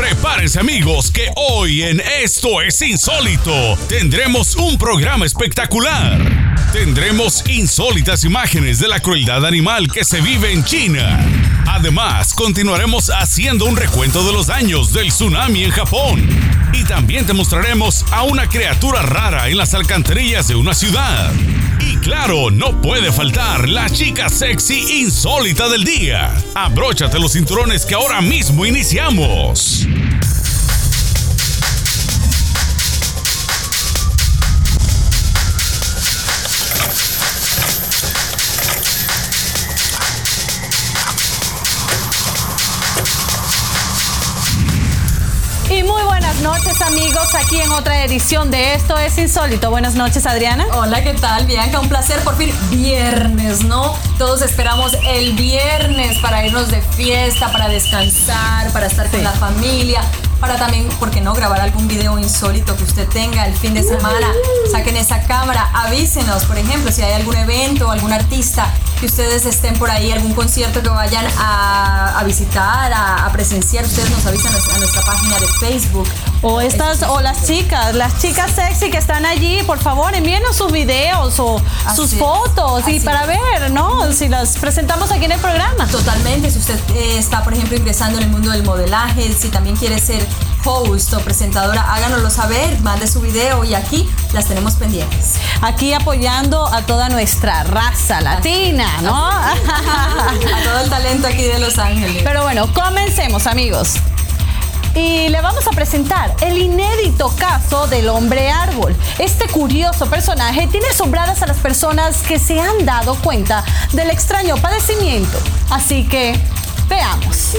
Prepárense amigos que hoy en Esto es Insólito tendremos un programa espectacular. Tendremos insólitas imágenes de la crueldad animal que se vive en China. Además, continuaremos haciendo un recuento de los daños del tsunami en Japón. Y también te mostraremos a una criatura rara en las alcantarillas de una ciudad. Claro, no puede faltar la chica sexy insólita del día. Abróchate los cinturones que ahora mismo iniciamos. Noches amigos, aquí en otra edición de Esto es Insólito. Buenas noches Adriana. Hola, ¿qué tal Bianca? Un placer por fin. Viernes, ¿no? Todos esperamos el viernes para irnos de fiesta, para descansar, para estar con la familia, para también, ¿por qué no?, grabar algún video insólito que usted tenga el fin de semana. Saquen esa cámara, avísenos, por ejemplo, si hay algún evento algún artista que ustedes estén por ahí, algún concierto que vayan a, visitar, a, presenciar, ustedes nos avisan a nuestra página de Facebook. O estas, o las chicas, las chicas sexy que están allí, por favor, envíenos sus videos o sus fotos y para ver, ¿no? Si las presentamos aquí en el programa. Totalmente, si usted eh, está, por ejemplo, ingresando en el mundo del modelaje, si también quiere ser host o presentadora, háganoslo saber, mande su video y aquí las tenemos pendientes. Aquí apoyando a toda nuestra raza latina, ¿no? a todo el talento aquí de Los Ángeles. Pero bueno, comencemos amigos. Y le vamos a presentar el inédito caso del hombre árbol. Este curioso personaje tiene asombradas a las personas que se han dado cuenta del extraño padecimiento. Así que Veamos.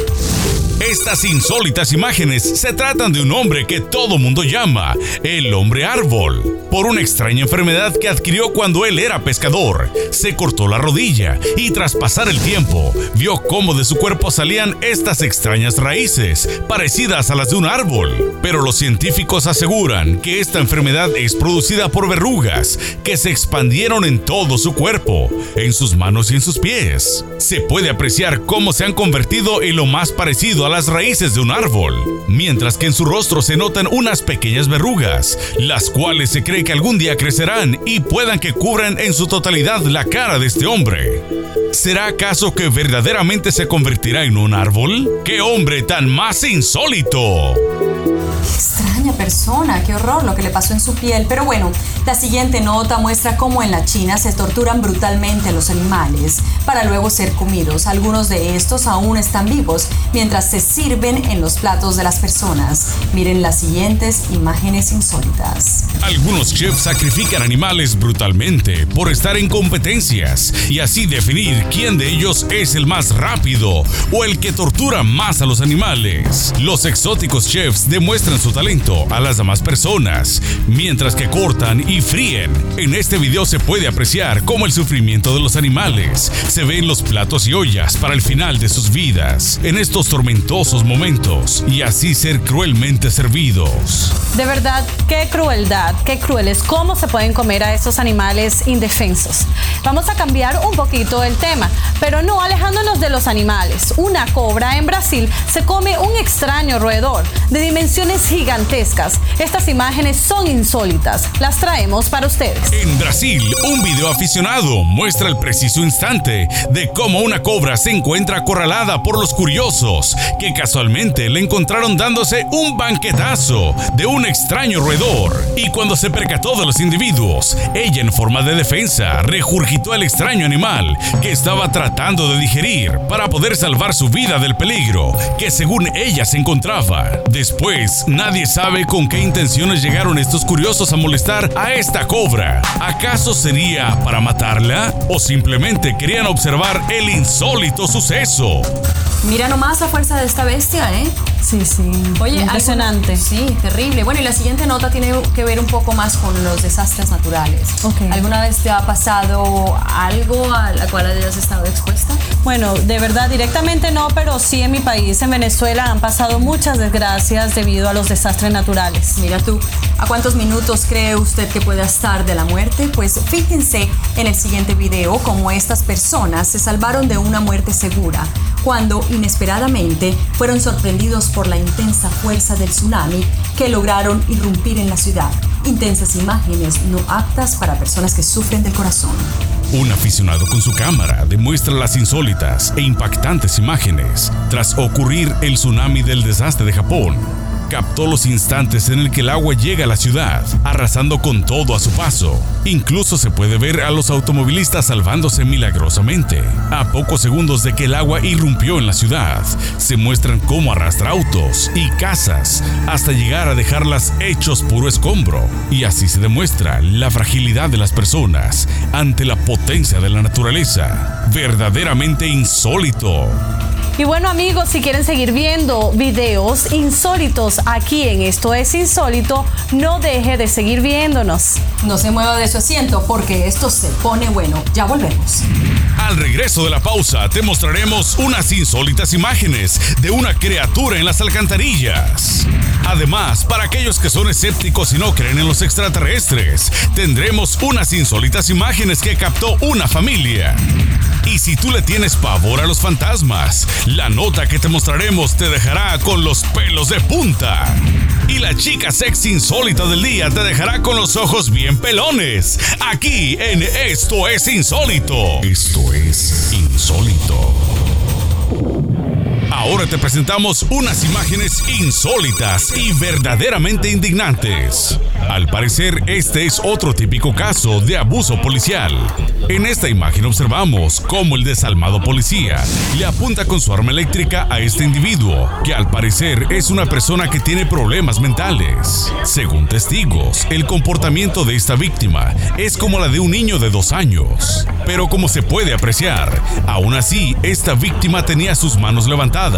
Estas insólitas imágenes se tratan de un hombre que todo mundo llama el hombre árbol, por una extraña enfermedad que adquirió cuando él era pescador. Se cortó la rodilla y tras pasar el tiempo, vio cómo de su cuerpo salían estas extrañas raíces, parecidas a las de un árbol. Pero los científicos aseguran que esta enfermedad es producida por verrugas que se expandieron en todo su cuerpo, en sus manos y en sus pies. Se puede apreciar cómo se han convertido en lo más parecido a las raíces de un árbol, mientras que en su rostro se notan unas pequeñas verrugas, las cuales se cree que algún día crecerán y puedan que cubran en su totalidad la cara de este hombre. ¿Será acaso que verdaderamente se convertirá en un árbol? ¡Qué hombre tan más insólito! extraña persona, qué horror lo que le pasó en su piel. Pero bueno, la siguiente nota muestra cómo en la China se torturan brutalmente a los animales para luego ser comidos. Algunos de estos aún están vivos mientras se sirven en los platos de las personas. Miren las siguientes imágenes insólitas. Algunos chefs sacrifican animales brutalmente por estar en competencias y así definir quién de ellos es el más rápido o el que tortura más a los animales. Los exóticos chefs demuestran su talento a las demás personas, mientras que cortan y fríen. En este video se puede apreciar cómo el sufrimiento de los animales se ve en los platos y ollas para el final de sus vidas, en estos tormentosos momentos, y así ser cruelmente servidos. De verdad, qué crueldad, qué crueles, cómo se pueden comer a estos animales indefensos. Vamos a cambiar un poquito el tema, pero no alejándonos de los animales. Una cobra en Brasil se come un extraño roedor de dimensiones gigantescas. Estas imágenes son insólitas. Las para ustedes. En Brasil, un video aficionado muestra el preciso instante de cómo una cobra se encuentra acorralada por los curiosos que casualmente le encontraron dándose un banquetazo de un extraño roedor. Y cuando se percató de los individuos, ella en forma de defensa regurgitó al extraño animal que estaba tratando de digerir para poder salvar su vida del peligro que según ella se encontraba. Después, Nadie sabe con qué intenciones llegaron estos curiosos a molestar a esta cobra. ¿Acaso sería para matarla? ¿O simplemente querían observar el insólito suceso? Mira nomás la fuerza de esta bestia, ¿eh? Sí, sí. Oye, impresionante. sí, terrible. Bueno, y la siguiente nota tiene que ver un poco más con los desastres naturales. ¿Alguna vez te ha pasado algo a la cual hayas estado expuesta? Bueno, de verdad, directamente no, pero sí en mi país, en Venezuela, han pasado muchas desgracias debido a los desastres naturales. Mira tú, ¿a cuántos minutos cree usted que puede estar de la muerte? Pues fíjense en el siguiente video cómo estas personas se salvaron de una muerte segura cuando inesperadamente fueron sorprendidos por por la intensa fuerza del tsunami que lograron irrumpir en la ciudad. Intensas imágenes no aptas para personas que sufren del corazón. Un aficionado con su cámara demuestra las insólitas e impactantes imágenes tras ocurrir el tsunami del desastre de Japón captó los instantes en el que el agua llega a la ciudad, arrasando con todo a su paso. Incluso se puede ver a los automovilistas salvándose milagrosamente. A pocos segundos de que el agua irrumpió en la ciudad, se muestran cómo arrastra autos y casas hasta llegar a dejarlas hechos puro escombro. Y así se demuestra la fragilidad de las personas ante la potencia de la naturaleza. Verdaderamente insólito. Y bueno amigos, si quieren seguir viendo videos insólitos aquí en Esto es Insólito, no deje de seguir viéndonos. No se mueva de su asiento porque esto se pone bueno. Ya volvemos. Al regreso de la pausa te mostraremos unas insólitas imágenes de una criatura en las alcantarillas. Además, para aquellos que son escépticos y no creen en los extraterrestres, tendremos unas insólitas imágenes que captó una familia. Y si tú le tienes pavor a los fantasmas, la nota que te mostraremos te dejará con los pelos de punta. Y la chica sexy insólita del día te dejará con los ojos bien pelones. Aquí en Esto es Insólito. Esto es Insólito. Ahora te presentamos unas imágenes insólitas y verdaderamente indignantes. Al parecer, este es otro típico caso de abuso policial. En esta imagen observamos cómo el desalmado policía le apunta con su arma eléctrica a este individuo, que al parecer es una persona que tiene problemas mentales. Según testigos, el comportamiento de esta víctima es como la de un niño de dos años. Pero como se puede apreciar, aún así, esta víctima tenía sus manos levantadas,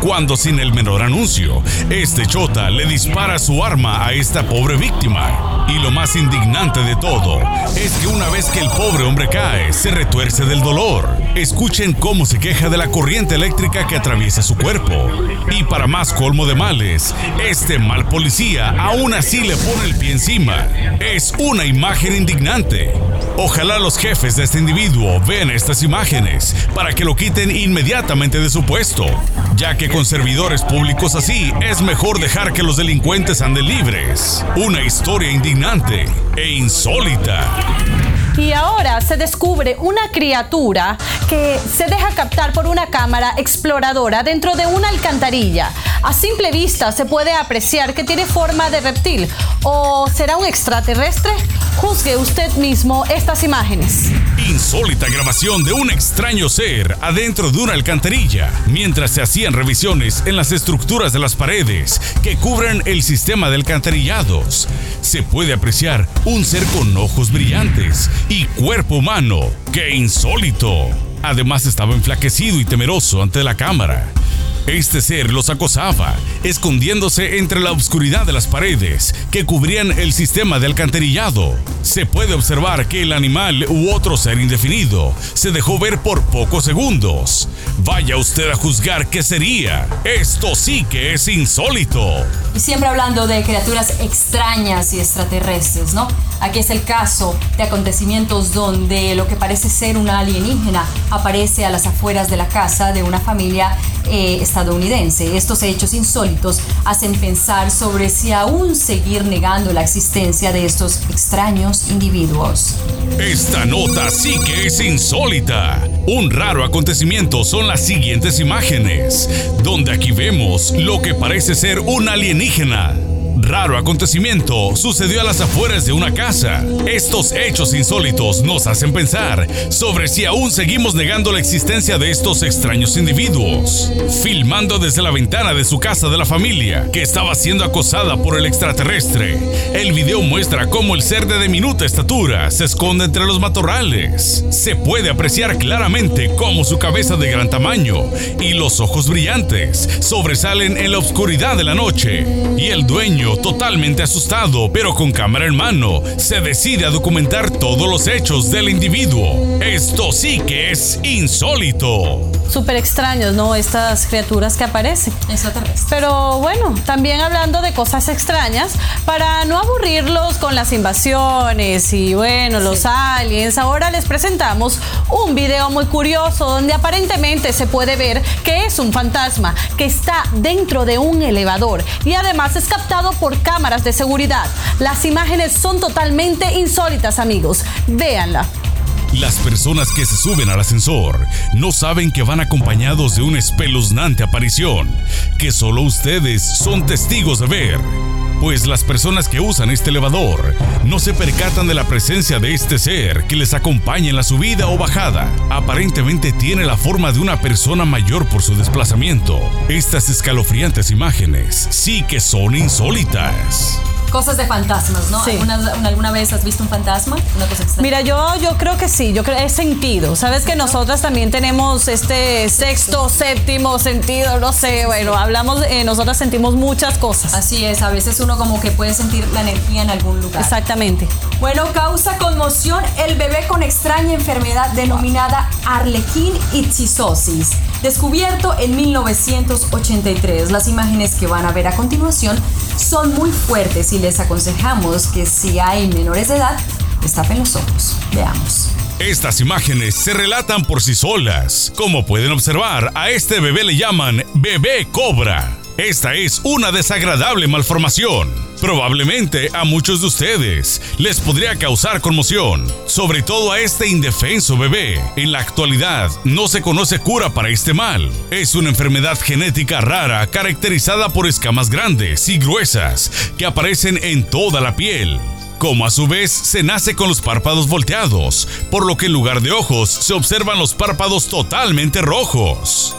cuando sin el menor anuncio, este chota le dispara su arma a esta pobre víctima y lo más indignante de todo es que una vez que el pobre hombre cae, se retuerce del dolor. Escuchen cómo se queja de la corriente eléctrica que atraviesa su cuerpo. Y para más colmo de males, este mal policía aún así le pone el pie encima. Es una imagen indignante. Ojalá los jefes de este individuo vean estas imágenes para que lo quiten inmediatamente de su puesto, ya que con servidores públicos así es mejor dejar que los delincuentes anden libres. Una historia indignante e insólita. Y ahora se descubre una criatura que se deja captar por una cámara exploradora dentro de una alcantarilla. A simple vista se puede apreciar que tiene forma de reptil. ¿O será un extraterrestre? Juzgue usted mismo estas imágenes. Insólita grabación de un extraño ser adentro de una alcantarilla, mientras se hacían revisiones en las estructuras de las paredes que cubren el sistema de alcantarillados. Se puede apreciar un ser con ojos brillantes y cuerpo humano. ¡Qué insólito! Además estaba enflaquecido y temeroso ante la cámara. Este ser los acosaba, escondiéndose entre la oscuridad de las paredes que cubrían el sistema de alcantarillado. Se puede observar que el animal u otro ser indefinido se dejó ver por pocos segundos. Vaya usted a juzgar qué sería. Esto sí que es insólito. Y siempre hablando de criaturas extrañas y extraterrestres, ¿no? Aquí es el caso de acontecimientos donde lo que parece ser una alienígena aparece a las afueras de la casa de una familia eh, estadounidense. Estos hechos insólitos hacen pensar sobre si aún seguir negando la existencia de estos extraños individuos. Esta nota sí que es insólita. Un raro acontecimiento son las siguientes imágenes, donde aquí vemos lo que parece ser un alienígena raro acontecimiento sucedió a las afueras de una casa. Estos hechos insólitos nos hacen pensar sobre si aún seguimos negando la existencia de estos extraños individuos. Filmando desde la ventana de su casa de la familia, que estaba siendo acosada por el extraterrestre, el video muestra cómo el ser de diminuta estatura se esconde entre los matorrales. Se puede apreciar claramente cómo su cabeza de gran tamaño y los ojos brillantes sobresalen en la oscuridad de la noche, y el dueño totalmente asustado, pero con cámara en mano, se decide a documentar todos los hechos del individuo. Esto sí que es insólito. Súper extraños, ¿no? Estas criaturas que aparecen. Extraterrestres. Pero bueno, también hablando de cosas extrañas, para no aburrirlos con las invasiones y bueno, los aliens, ahora les presentamos un video muy curioso donde aparentemente se puede ver que es un fantasma que está dentro de un elevador y además es captado por cámaras de seguridad. Las imágenes son totalmente insólitas, amigos. Véanla. Las personas que se suben al ascensor no saben que van acompañados de una espeluznante aparición, que solo ustedes son testigos de ver. Pues las personas que usan este elevador no se percatan de la presencia de este ser que les acompaña en la subida o bajada. Aparentemente tiene la forma de una persona mayor por su desplazamiento. Estas escalofriantes imágenes sí que son insólitas cosas de fantasmas, ¿no? ¿Alguna, vez has visto un fantasma? Una cosa extraña. Mira, yo, yo creo que sí, yo creo he sentido. Sabes que nosotras también tenemos este sexto, séptimo sentido, no sé, bueno, hablamos, eh, nosotras sentimos muchas cosas. Así es, a veces uno como que puede sentir la energía en algún lugar. Exactamente. Bueno, causa conmoción el bebé con extraña enfermedad denominada arlequín itchizosis, descubierto en 1983. Las imágenes que van a ver a continuación son muy fuertes y les aconsejamos que si hay menores de edad, destapen los ojos. Veamos. Estas imágenes se relatan por sí solas. Como pueden observar, a este bebé le llaman bebé cobra. Esta es una desagradable malformación. Probablemente a muchos de ustedes les podría causar conmoción, sobre todo a este indefenso bebé. En la actualidad no se conoce cura para este mal. Es una enfermedad genética rara caracterizada por escamas grandes y gruesas que aparecen en toda la piel como a su vez se nace con los párpados volteados, por lo que en lugar de ojos se observan los párpados totalmente rojos.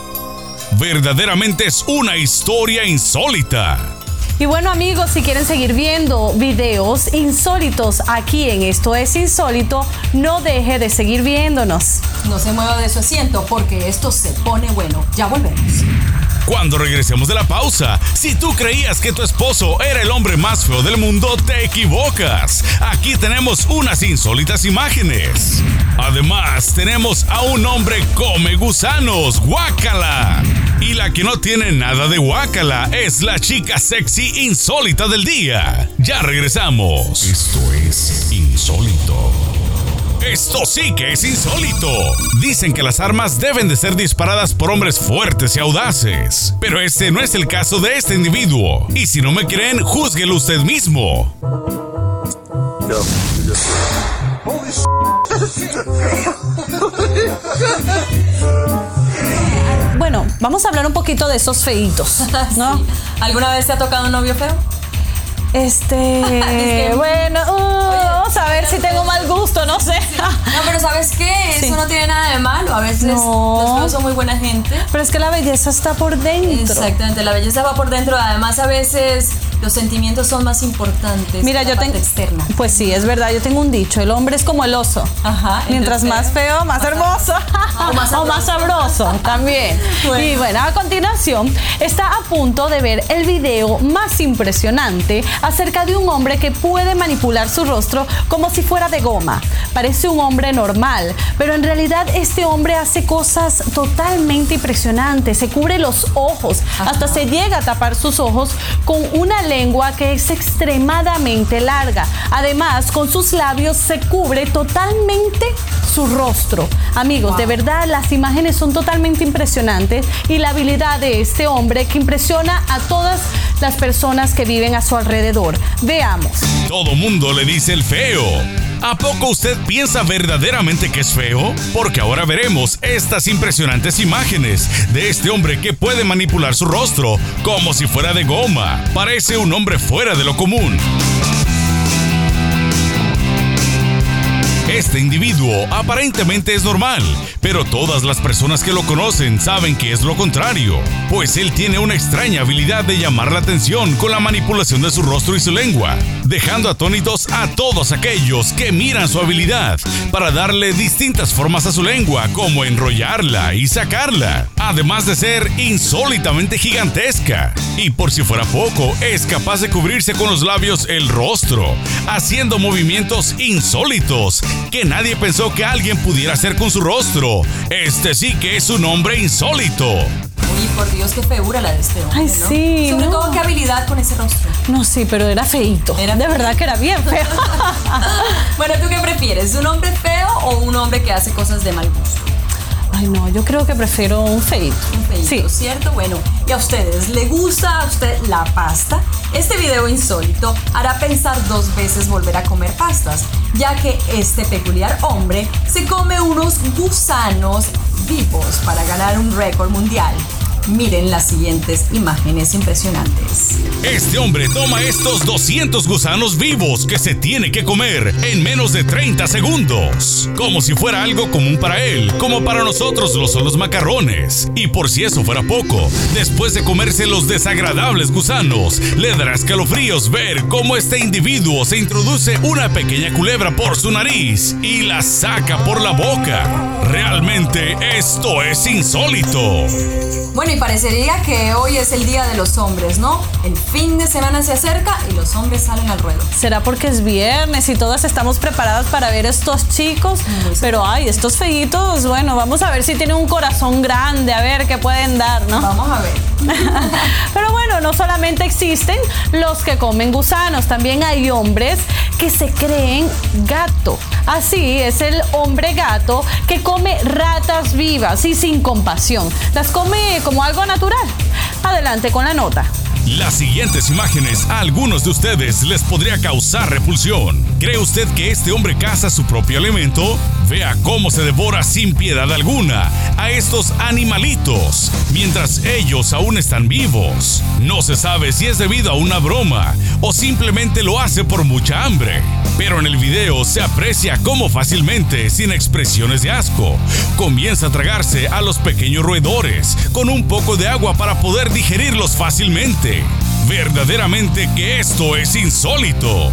Verdaderamente es una historia insólita. Y bueno amigos, si quieren seguir viendo videos insólitos aquí en Esto es Insólito, no deje de seguir viéndonos. No se mueva de su asiento porque esto se pone bueno. Ya volvemos. Cuando regresemos de la pausa, si tú creías que tu esposo era el hombre más feo del mundo, te equivocas. Aquí tenemos unas insólitas imágenes. Además, tenemos a un hombre come gusanos, guácala. Y la que no tiene nada de guácala es la chica sexy insólita del día. Ya regresamos. Esto es insólito. Esto sí que es insólito. Dicen que las armas deben de ser disparadas por hombres fuertes y audaces. Pero este no es el caso de este individuo. Y si no me creen, júzguelo usted mismo. vamos a hablar un poquito de esos feitos, ¿no? ¿Alguna vez te ha tocado un novio feo? Este, bueno, uh, vamos a ver si tengo mal gusto, no sé. No, pero ¿sabes qué? Eso no tiene nada de malo. A veces los feos son muy buena gente. Pero es que la belleza está por dentro. Exactamente, la belleza va por dentro. Además, a veces los sentimientos son más importantes. Mira, yo tengo externa. Pues sí, es verdad. Yo tengo un dicho: el hombre es como el oso. Ajá. Mientras más feo, más hermoso. O más, o más sabroso también. Y bueno, a continuación está a punto de ver el video más impresionante acerca de un hombre que puede manipular su rostro como si fuera de goma. Parece un hombre normal, pero en realidad este hombre hace cosas totalmente impresionantes. Se cubre los ojos, hasta se llega a tapar sus ojos con una lengua que es extremadamente larga. Además, con sus labios se cubre totalmente su rostro. Amigos, de verdad las imágenes son totalmente impresionantes y la habilidad de este hombre que impresiona a todas las personas que viven a su alrededor. Veamos. Todo mundo le dice el feo. ¿A poco usted piensa verdaderamente que es feo? Porque ahora veremos estas impresionantes imágenes de este hombre que puede manipular su rostro como si fuera de goma. Parece un hombre fuera de lo común. Este individuo aparentemente es normal, pero todas las personas que lo conocen saben que es lo contrario, pues él tiene una extraña habilidad de llamar la atención con la manipulación de su rostro y su lengua, dejando atónitos a todos aquellos que miran su habilidad para darle distintas formas a su lengua, como enrollarla y sacarla, además de ser insólitamente gigantesca. Y por si fuera poco, es capaz de cubrirse con los labios el rostro, haciendo movimientos insólitos que nadie pensó que alguien pudiera hacer con su rostro. Este sí que es un hombre insólito. Uy, por Dios, qué feura la de este hombre. Ay, ¿no? sí, Sobre ¿no? todo, qué habilidad con ese rostro. No, sí, pero era feíto. Era de verdad que era bien feo. Bueno, ¿tú qué prefieres? ¿Un hombre feo o un hombre que hace cosas de mal gusto? Ay, no, yo creo que prefiero un feíto. Un feíto, Sí. ¿cierto? Bueno, ¿y a ustedes le gusta a usted la pasta? Este video insólito hará pensar dos veces volver a comer pastas, ya que este peculiar hombre se come unos gusanos vivos para ganar un récord mundial. Miren las siguientes imágenes impresionantes. Este hombre toma estos 200 gusanos vivos que se tiene que comer en menos de 30 segundos. Como si fuera algo común para él, como para nosotros lo son los macarrones. Y por si eso fuera poco, después de comerse los desagradables gusanos, le dará escalofríos ver cómo este individuo se introduce una pequeña culebra por su nariz y la saca por la boca. Realmente esto es insólito. Bueno, y parecería que hoy es el día de los hombres, ¿no? El fin de semana se acerca y los hombres salen al ruedo. ¿Será porque es viernes y todas estamos preparadas para ver estos chicos? Muy Pero ay, estos feitos, bueno, vamos a ver si tienen un corazón grande, a ver qué pueden dar, ¿no? Vamos a ver. Pero bueno, no solamente existen los que comen gusanos, también hay hombres que se creen gato. Así es el hombre gato que come ratas vivas y sin compasión. Las come como algo natural. Adelante con la nota. Las siguientes imágenes a algunos de ustedes les podría causar repulsión. ¿Cree usted que este hombre caza su propio alimento? Vea cómo se devora sin piedad alguna a estos animalitos mientras ellos aún están vivos. No se sabe si es debido a una broma o simplemente lo hace por mucha hambre. Pero en el video se aprecia cómo fácilmente, sin expresiones de asco, comienza a tragarse a los pequeños roedores con un poco de agua para poder digerirlos fácilmente. Verdaderamente que esto es insólito.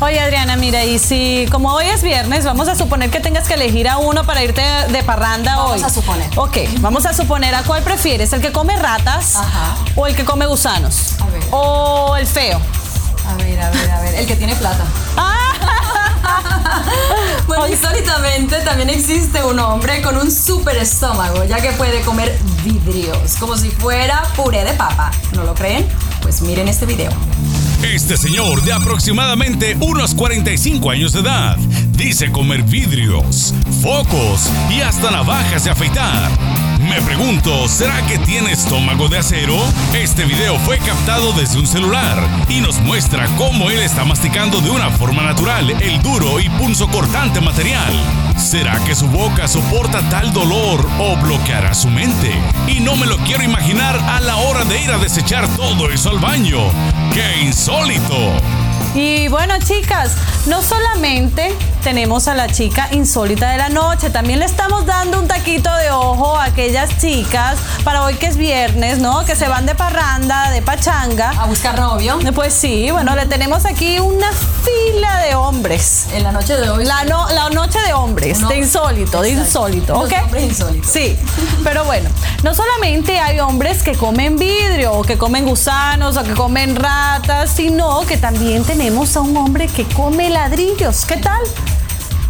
Oye Adriana, mira, y si como hoy es viernes, vamos a suponer que tengas que elegir a uno para irte de parranda Vamos hoy. a suponer. Ok, vamos a suponer a cuál prefieres, el que come ratas Ajá. o el que come gusanos. A ver. O el feo. A ver, a ver, a ver. El que tiene plata. Bueno, insólitamente también existe un hombre con un super estómago, ya que puede comer vidrios, como si fuera puré de papa. ¿No lo creen? Pues miren este video. Este señor de aproximadamente unos 45 años de edad dice comer vidrios, focos y hasta navajas de afeitar. Me pregunto, ¿será que tiene estómago de acero? Este video fue captado desde un celular y nos muestra cómo él está masticando de una forma natural el duro y punzocortante material. ¿Será que su boca soporta tal dolor o bloqueará su mente? Y no me lo quiero imaginar a la hora de ir a desechar todo eso al baño. ¡Qué insólito! Y bueno, chicas, no solamente tenemos a la chica insólita de la noche, también le estamos dando un taquito de ojo a aquellas chicas para hoy que es viernes, ¿no? Que se van de parranda, de pachanga. A buscar novio. Pues sí, bueno, le tenemos aquí una fila de hombres. En la noche de hoy. La, no- la noche de hombres, de insólito, de insólito, ¿ok? hombres insólitos. Sí, pero bueno, no solamente hay hombres que comen vidrio, o que comen gusanos, o que comen ratas, sino que también tenemos a un hombre que come ladrillos. ¿Qué tal?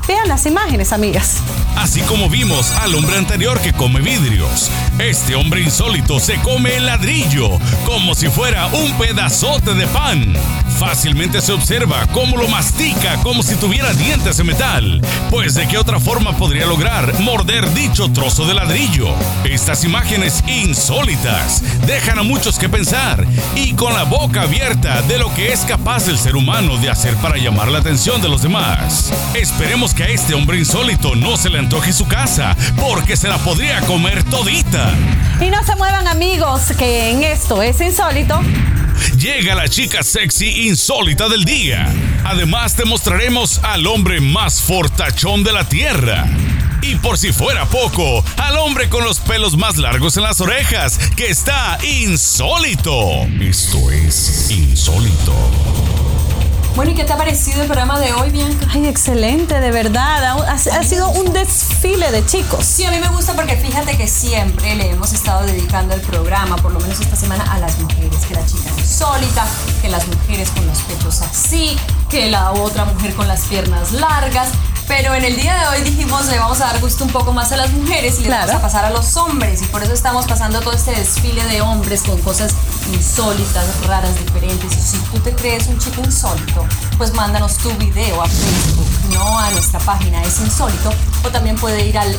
Vean las imágenes, amigas. Así como vimos al hombre anterior que come vidrios, este hombre insólito se come el ladrillo como si fuera un pedazote de pan. Fácilmente se observa cómo lo mastica como si tuviera dientes de metal, pues de qué otra forma podría lograr morder dicho trozo de ladrillo. Estas imágenes insólitas dejan a muchos que pensar y con la boca abierta de lo que es capaz el ser humano de hacer para llamar la atención de los demás. Esperemos que a este hombre insólito no se le antoje su casa, porque se la podría comer todita. Y no se muevan, amigos, que en esto es insólito. Llega la chica sexy insólita del día. Además te mostraremos al hombre más fortachón de la tierra. Y por si fuera poco, al hombre con los pelos más largos en las orejas, que está insólito. Esto es insólito. Bueno, ¿y qué te ha parecido el programa de hoy, Bianca? Ay, excelente, de verdad. Ha, sido un desfile de chicos. Sí, a mí me gusta porque fíjate que siempre le hemos estado dedicando el programa, por lo menos esta semana, a las mujeres. Que la chica insólita, que las mujeres con los pechos así, que la otra mujer con las piernas largas. Pero en el día de hoy dijimos le vamos a dar gusto un poco más a las mujeres y le Claro. vamos a pasar a los hombres. Y por eso estamos pasando todo este desfile de hombres con cosas insólitas, raras, diferentes. Si tú te crees un chico insólito, pues mándanos tu video a Facebook, no a nuestra página, es insólito. O también puede ir al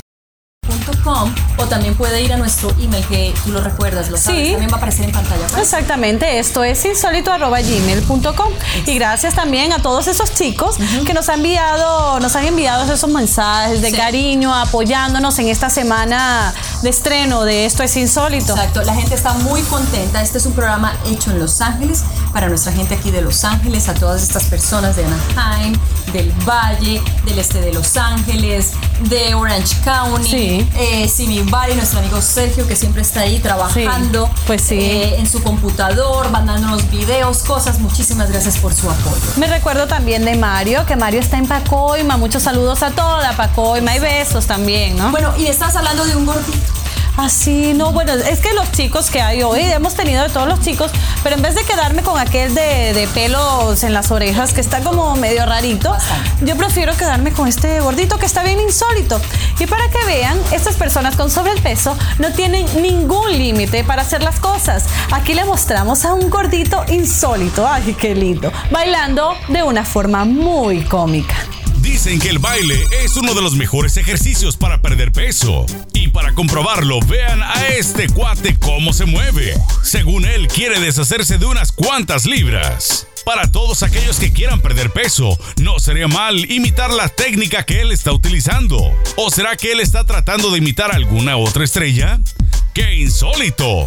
o también puede ir a nuestro email que tú lo recuerdas, lo sabes, también va a aparecer en pantalla. Exactamente, esto es insólito.gmail.com y gracias también a todos esos chicos que nos han enviado, nos han enviado esos mensajes de cariño, apoyándonos en esta semana de estreno de Esto es Insólito. Exacto, la gente está muy contenta. Este es un programa hecho en Los Ángeles para nuestra gente aquí de Los Ángeles, a todas estas personas de Anaheim, del Valle, del este de Los Ángeles, de Orange County, Sí. eh, Simi Valley, nuestro amigo Sergio que siempre está ahí trabajando pues sí. eh, en su computador, mandándonos videos, cosas. Muchísimas gracias por su apoyo. Me recuerdo también de Mario, que Mario está en Pacoima. Muchos saludos a toda Pacoima y besos también, ¿no? Bueno, y estás hablando de un gordito. Así, no, bueno, es que los chicos que hay hoy, hemos tenido de todos los chicos, pero en vez de quedarme con aquel de, de pelos en las orejas, que está como medio rarito, Bastante. yo prefiero quedarme con este gordito que está bien insólito. Y para que vean, estas personas con sobrepeso no tienen ningún límite para hacer las cosas. Aquí le mostramos a un gordito insólito, ay, qué lindo, bailando de una forma muy cómica. Dicen que el baile es uno de los mejores ejercicios para perder peso. Y para comprobarlo, vean a este cuate cómo se mueve. Según él, quiere deshacerse de unas cuantas libras. Para todos aquellos que quieran perder peso, no sería mal imitar la técnica que él está utilizando. ¿O será que él está tratando de imitar a alguna otra estrella? ¡Qué insólito!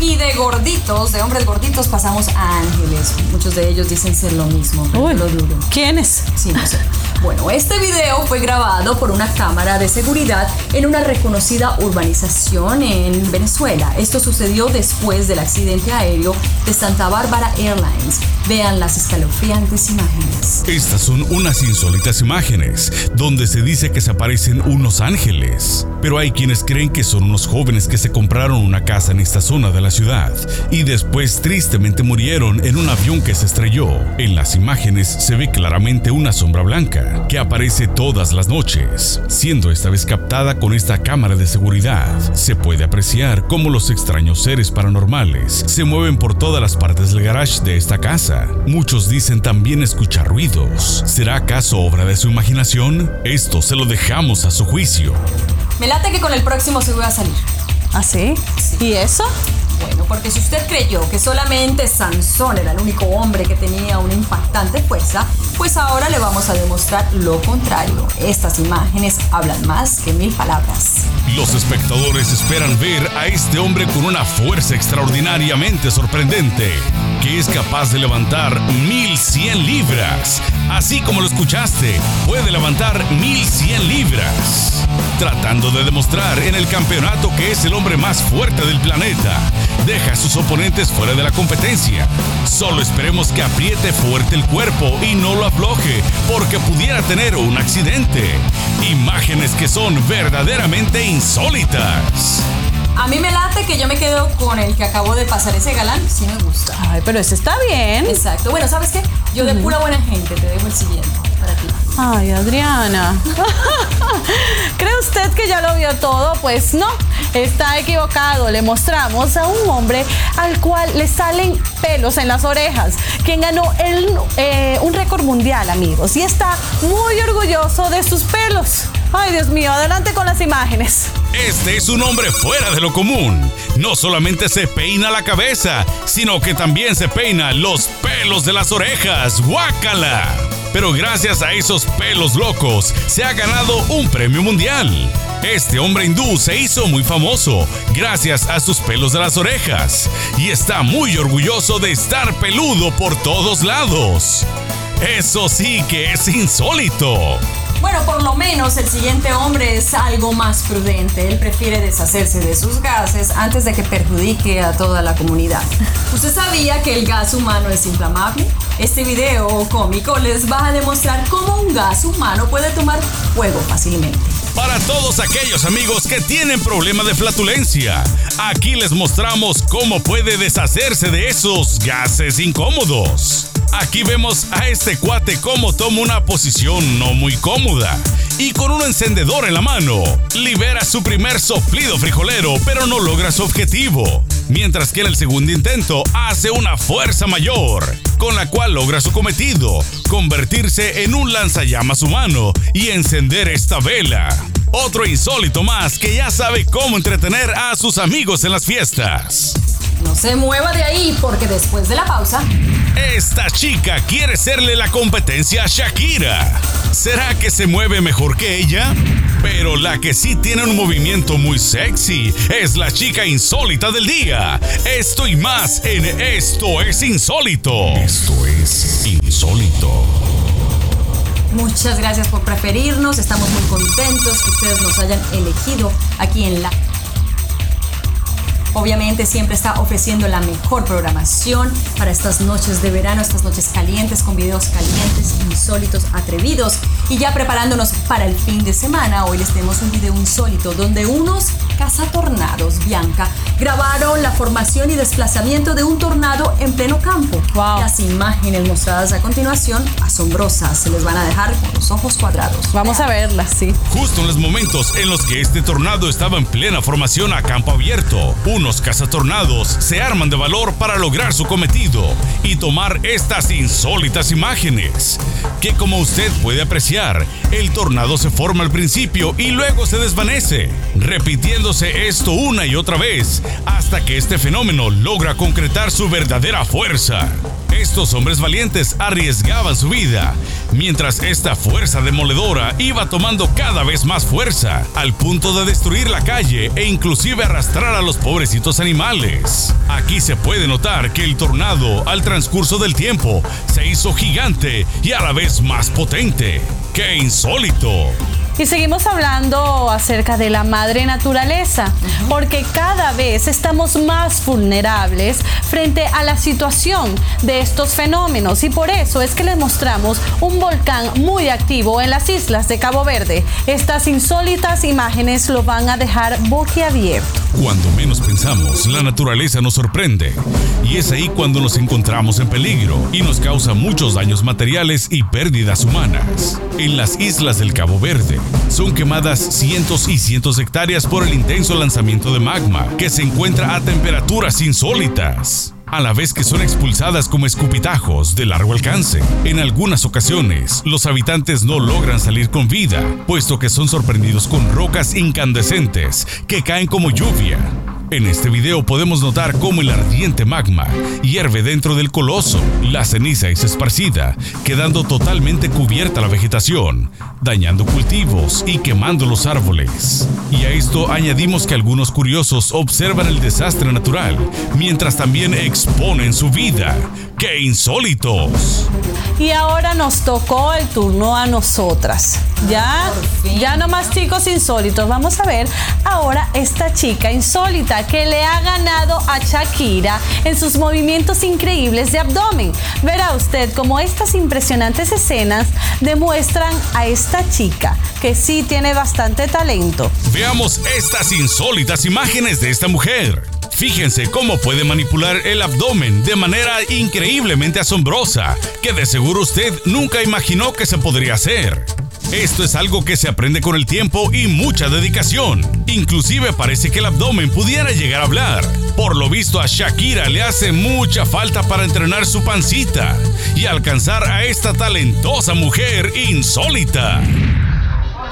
Y de gorditos, de hombres gorditos, pasamos a ángeles. Muchos de ellos dicen ser lo mismo, Uy, lo dudo. ¿quién es? Sí, no sé. Bueno, este video fue grabado por una cámara de seguridad en una reconocida urbanización en Venezuela. Esto sucedió después del accidente aéreo de Santa Bárbara Airlines. Vean las escalofriantes imágenes. Estas son unas insólitas imágenes donde se dice que se aparecen unos ángeles, pero hay quienes creen que son unos jóvenes que se compraron una casa en esta zona de la ciudad y después tristemente murieron en un avión que se estrelló. En las imágenes se ve claramente una sombra blanca que aparece todas las noches, siendo esta vez captada con esta cámara de seguridad. Se puede apreciar cómo los extraños seres paranormales se mueven por todas las partes del garage de esta casa. Muchos dicen también escuchar ruidos. ¿Será acaso obra de su imaginación? Esto se lo dejamos a su juicio. Me late que con el próximo se voy a salir. ¿Ah, sí? ¿Y eso? Bueno, porque si usted creyó que solamente Sansón era el único hombre que tenía una impactante fuerza, pues ahora le vamos a demostrar lo contrario. Estas imágenes hablan más que mil palabras. Los espectadores esperan ver a este hombre con una fuerza extraordinariamente sorprendente, que es capaz de levantar 1100 libras. Así como lo escuchaste, puede levantar 1100 libras. Tratando de demostrar en el campeonato que es el hombre más fuerte del planeta, deja a sus oponentes fuera de la competencia. Solo esperemos que apriete fuerte el cuerpo y no lo afloje, porque pudiera tener un accidente. Imágenes que son verdaderamente insólitas. A mí me late que yo me quedo con el que acabó de pasar ese galán, sí me gusta. Ay, pero ese está bien. Exacto. Bueno, ¿sabes qué? Yo de pura buena gente te dejo el siguiente para ti. Ay, Adriana. ¿Cree usted que ya lo vio todo? Pues no, está equivocado. Le mostramos a un hombre al cual le salen pelos en las orejas, quien ganó el, eh, un récord mundial, amigos, y está muy orgulloso de sus pelos. Ay, Dios mío, adelante con las imágenes. Este es un hombre fuera de lo común. No solamente se peina la cabeza, sino que también se peina los pelos de las orejas. ¡Guácala! Pero gracias a esos pelos locos, se ha ganado un premio mundial. Este hombre hindú se hizo muy famoso gracias a sus pelos de las orejas y está muy orgulloso de estar peludo por todos lados. Eso sí que es insólito. Bueno, por lo menos el siguiente hombre es algo más prudente. Él prefiere deshacerse de sus gases antes de que perjudique a toda la comunidad. ¿Usted sabía que el gas humano es inflamable? Este video cómico les va a demostrar cómo un gas humano puede tomar fuego fácilmente. Para todos aquellos amigos que tienen problema de flatulencia, aquí les mostramos cómo puede deshacerse de esos gases incómodos. Aquí vemos a este cuate como toma una posición no muy cómoda y con un encendedor en la mano libera su primer soplido frijolero pero no logra su objetivo, mientras que en el segundo intento hace una fuerza mayor con la cual logra su cometido, convertirse en un lanzallamas humano y encender esta vela. Otro insólito más que ya sabe cómo entretener a sus amigos en las fiestas. No se mueva de ahí porque después de la pausa... Esta chica quiere serle la competencia a Shakira. ¿Será que se mueve mejor que ella? Pero la que sí tiene un movimiento muy sexy es la chica insólita del día. Esto y más en Esto es Insólito. Esto es Insólito. Muchas gracias por preferirnos. Estamos muy contentos que ustedes nos hayan elegido aquí en la Obviamente siempre está ofreciendo la mejor programación para estas noches de verano, estas noches calientes con videos calientes, insólitos, atrevidos. Y ya preparándonos para el fin de semana, hoy les tenemos un video insólito donde unos cazatornados, Bianca, grabaron la formación y desplazamiento de un tornado en pleno campo. Las imágenes mostradas a continuación, asombrosas, se les van a dejar con los ojos cuadrados. Vamos a verlas, sí. Justo en los momentos en los que este tornado estaba en plena formación a campo abierto, unos cazatornados se arman de valor para lograr su cometido y tomar estas insólitas imágenes, que como usted puede apreciar, el tornado se forma al principio y luego se desvanece, repitiéndose esto una y otra vez hasta que este fenómeno logra concretar su verdadera fuerza. Estos hombres valientes arriesgaban su vida, mientras esta fuerza demoledora iba tomando cada vez más fuerza, al punto de destruir la calle e inclusive arrastrar a los pobrecitos animales. Aquí se puede notar que el tornado, al transcurso del tiempo, se hizo gigante y a la vez más potente. ¡Qué insólito! Y seguimos hablando acerca de la madre naturaleza, porque cada vez estamos más vulnerables frente a la situación de estos fenómenos y por eso es que les mostramos un volcán muy activo en las islas de Cabo Verde. Estas insólitas imágenes lo van a dejar boquiabierto. Cuando menos pensamos, la naturaleza nos sorprende y es ahí cuando nos encontramos en peligro y nos causa muchos daños materiales y pérdidas humanas. En las islas del Cabo Verde, son quemadas cientos y cientos de hectáreas por el intenso lanzamiento de magma, que se encuentra a temperaturas insólitas a la vez que son expulsadas como escupitajos de largo alcance. En algunas ocasiones, los habitantes no logran salir con vida, puesto que son sorprendidos con rocas incandescentes que caen como lluvia en este video podemos notar cómo el ardiente magma hierve dentro del coloso. La ceniza es esparcida, quedando totalmente cubierta la vegetación, dañando cultivos y quemando los árboles. Y a esto añadimos que algunos curiosos observan el desastre natural, mientras también exponen su vida. ¡Qué insólitos! Y ahora nos tocó el turno a nosotras. Ya, ya no más chicos insólitos. Vamos a ver ahora esta chica insólita que le ha ganado a Shakira en sus movimientos increíbles de abdomen. Verá usted cómo estas impresionantes escenas demuestran a esta chica que sí tiene bastante talento. Veamos estas insólitas imágenes de esta mujer. Fíjense cómo puede manipular el abdomen de manera increíblemente asombrosa, que de seguro usted nunca imaginó que se podría hacer. Esto es algo que se aprende con el tiempo y mucha dedicación. Inclusive parece que el abdomen pudiera llegar a hablar. Por lo visto a Shakira le hace mucha falta para entrenar su pancita y alcanzar a esta talentosa mujer insólita.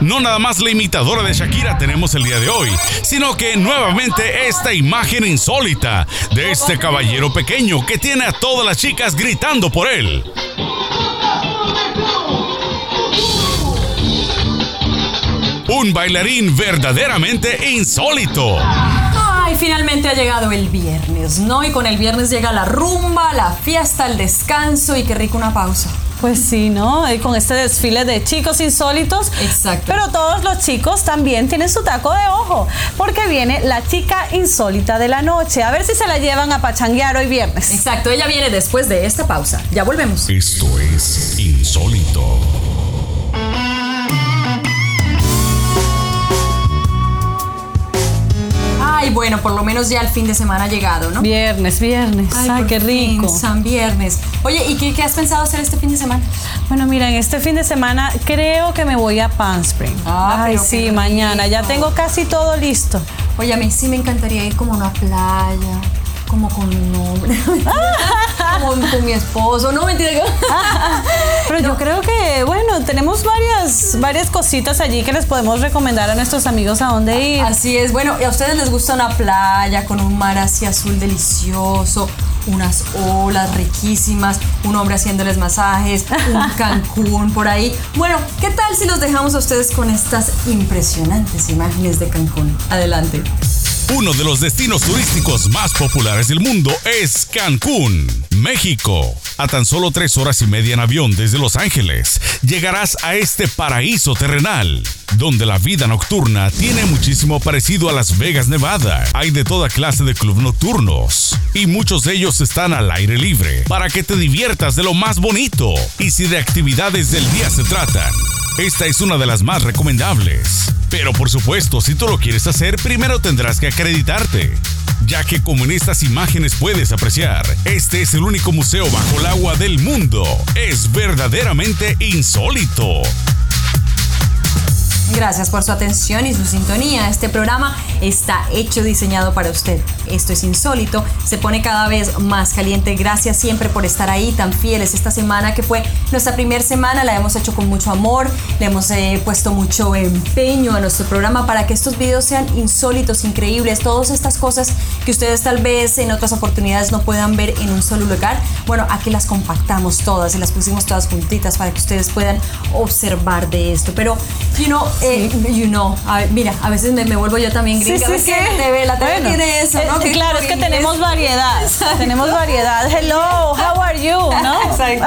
No nada más la imitadora de Shakira tenemos el día de hoy, sino que nuevamente esta imagen insólita de este caballero pequeño que tiene a todas las chicas gritando por él. Un bailarín verdaderamente insólito. Ay, finalmente ha llegado el viernes, ¿no? Y con el viernes llega la rumba, la fiesta, el descanso y qué rico una pausa. Pues sí, ¿no? Y con este desfile de chicos insólitos. Exacto. Pero todos los chicos también tienen su taco de ojo, porque viene la chica insólita de la noche. A ver si se la llevan a pachanguear hoy viernes. Exacto, ella viene después de esta pausa. Ya volvemos. Esto es insólito. Ay, bueno, por lo menos ya el fin de semana ha llegado, ¿no? Viernes, viernes. Ay, qué fin, rico. San Viernes. Oye, ¿y qué, qué has pensado hacer este fin de semana? Bueno, mira, en este fin de semana creo que me voy a Palm Spring. Ah, Ay, pero sí, mañana. Ya tengo casi todo listo. Oye, a mí sí me encantaría ir como a una playa, como con un hombre, con mi esposo. No, mentira. Pero yo creo que, bueno, tenemos varias, varias cositas allí que les podemos recomendar a nuestros amigos a dónde ir. Así es, bueno, ¿y a ustedes les gusta una playa con un mar así azul delicioso? Unas olas riquísimas, un hombre haciéndoles masajes, un Cancún por ahí. Bueno, ¿qué tal si los dejamos a ustedes con estas impresionantes imágenes de Cancún? Adelante. Uno de los destinos turísticos más populares del mundo es Cancún, México. A tan solo tres horas y media en avión desde Los Ángeles, llegarás a este paraíso terrenal, donde la vida nocturna tiene muchísimo parecido a Las Vegas, Nevada. Hay de toda clase de clubes nocturnos, y muchos de ellos están al aire libre, para que te diviertas de lo más bonito. Y si de actividades del día se tratan, esta es una de las más recomendables. Pero por supuesto, si tú lo quieres hacer, primero tendrás que acreditarte. Ya que como en estas imágenes puedes apreciar, este es el único museo bajo el agua del mundo. Es verdaderamente insólito. Gracias por su atención y su sintonía. Este programa está hecho diseñado para usted. Esto es insólito, se pone cada vez más caliente. Gracias siempre por estar ahí tan fieles. Esta semana que fue nuestra primera semana la hemos hecho con mucho amor, le hemos eh, puesto mucho empeño a nuestro programa para que estos videos sean insólitos, increíbles. Todas estas cosas que ustedes tal vez en otras oportunidades no puedan ver en un solo lugar. Bueno, aquí las compactamos todas y las pusimos todas juntitas para que ustedes puedan observar de esto. Pero, you know, eh, you know, a ver, mira, a veces me, me vuelvo yo también Sí, gringa. sí, ¿ves sí. La TV, la TV Bueno, tiene eso, ¿no? claro, es que inglés. tenemos variedad. Exacto. Tenemos variedad. Hello, how are you? ¿No? Exacto.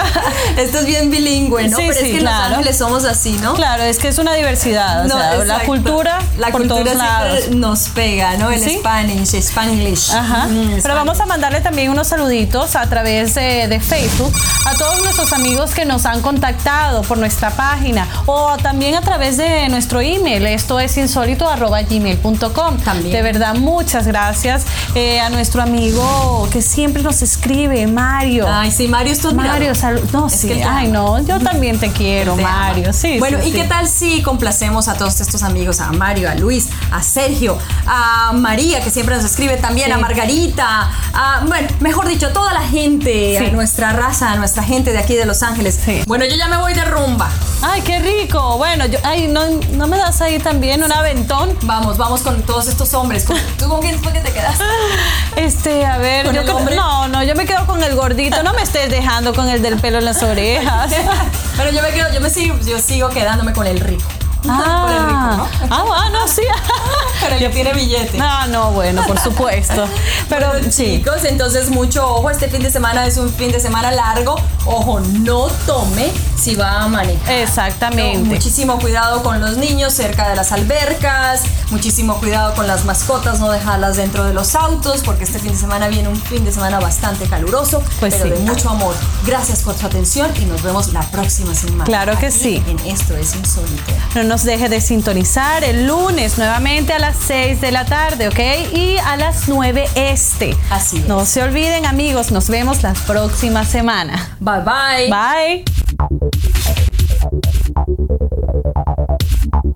Esto es bien bilingüe, ¿no? Sí, Pero sí, es que en claro. Los Ángeles somos así, ¿no? Claro, es que es una diversidad. O No, sea, la cultura la por cultura todos lados. nos pega, ¿no? El Sí. Spanish, Spanglish. Ajá. Mm, Pero vamos a mandarle también unos saluditos a través de, de Facebook a todos nuestros amigos que nos han contactado por nuestra página o también a través de nuestro email. Esto es insólito.gmail.com. También. De verdad, muchas gracias eh, a nuestro amigo que siempre nos escribe, Mario. Ay, sí, Mario es tu Mario, salud. No, Es sí. que Ay, no, yo también te quiero, Te. Mario. Sí. Bueno, sí, ¿y sí. qué tal si complacemos a todos estos amigos? A Mario, a Luis, a Sergio, a María, que siempre nos escribe también, a Margarita, a, bueno, mejor dicho, a toda la gente, a nuestra raza, a nuestra gente de aquí de Los Ángeles. Sí. Bueno, yo ya me voy de rumba. Ay, qué rico. Bueno, yo, ay, no, no me das ahí también un aventón. Vamos, vamos con todos estos hombres. ¿Con- ¿Tú con quién fue que te quedaste? Este, a ver, ¿Con yo el creo- hombre? no, no, yo me quedo con el gordito, no me estés dejando con el del pelo en las orejas. Pero yo me quedo, yo me sigo, yo sigo quedándome con el rico. el rico, Ah, ¿no? ah, bueno, sí. Con el que tiene billete. Ah, no, bueno, por supuesto. Pero Bueno, sí. chicos, entonces mucho ojo, este fin de semana es un fin de semana largo. Ojo, no tome si va a manejar. Exactamente. No, muchísimo cuidado con los niños cerca de las albercas, muchísimo cuidado con las mascotas, no dejarlas dentro de los autos, porque este fin de semana viene un fin de semana bastante caluroso, Pues pero sí. de mucho amor. Gracias por su atención y nos vemos la próxima semana. Claro que Aquí sí. En Esto es Insólito. No nos deje de sintonizar el lunes nuevamente a las 6 de la tarde, ¿ok? Y a las 9 este. Así es. No se olviden, amigos, nos vemos la próxima semana. Bye bye. Bye. Thank you.